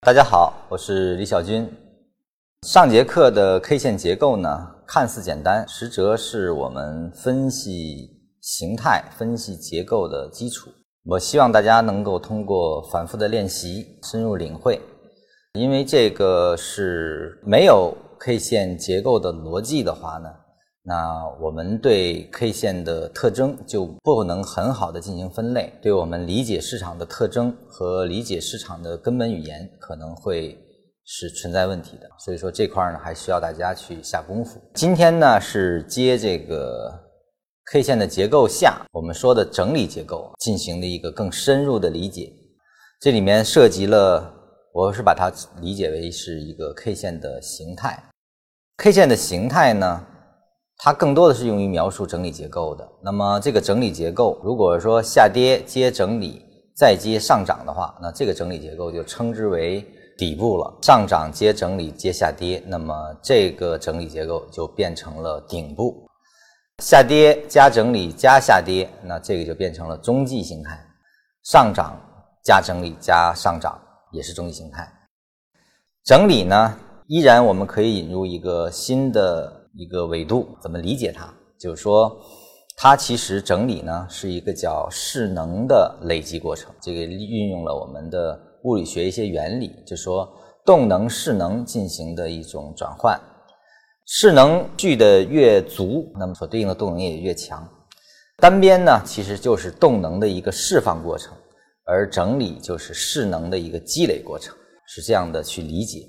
大家好，我是李小军。上节课的 K 线结构呢，看似简单，实则是我们分析形态、分析结构的基础。我希望大家能够通过反复的练习，深入领会。因为这个是没有 K 线结构的逻辑的话呢。那我们对 K 线的特征就不能很好的进行分类，对我们理解市场的特征和理解市场的根本语言可能会是存在问题的。所以说这块呢还需要大家去下功夫。今天呢是接这个 K 线的结构下我们说的整理结构进行的一个更深入的理解，这里面涉及了，我是把它理解为是一个 K 线的形态，K 线的形态呢。它更多的是用于描述整理结构的。那么这个整理结构，如果说下跌接整理再接上涨的话，那这个整理结构就称之为底部了。上涨接整理接下跌，那么这个整理结构就变成了顶部。下跌加整理加下跌，那这个就变成了中继形态。上涨加整理加上涨也是中继形态。整理呢，依然我们可以引入一个新的。一个维度怎么理解它？就是说，它其实整理呢是一个叫势能的累积过程。这个运用了我们的物理学一些原理，就说动能势能进行的一种转换。势能聚的越足，那么所对应的动能也越强。单边呢其实就是动能的一个释放过程，而整理就是势能的一个积累过程，是这样的去理解。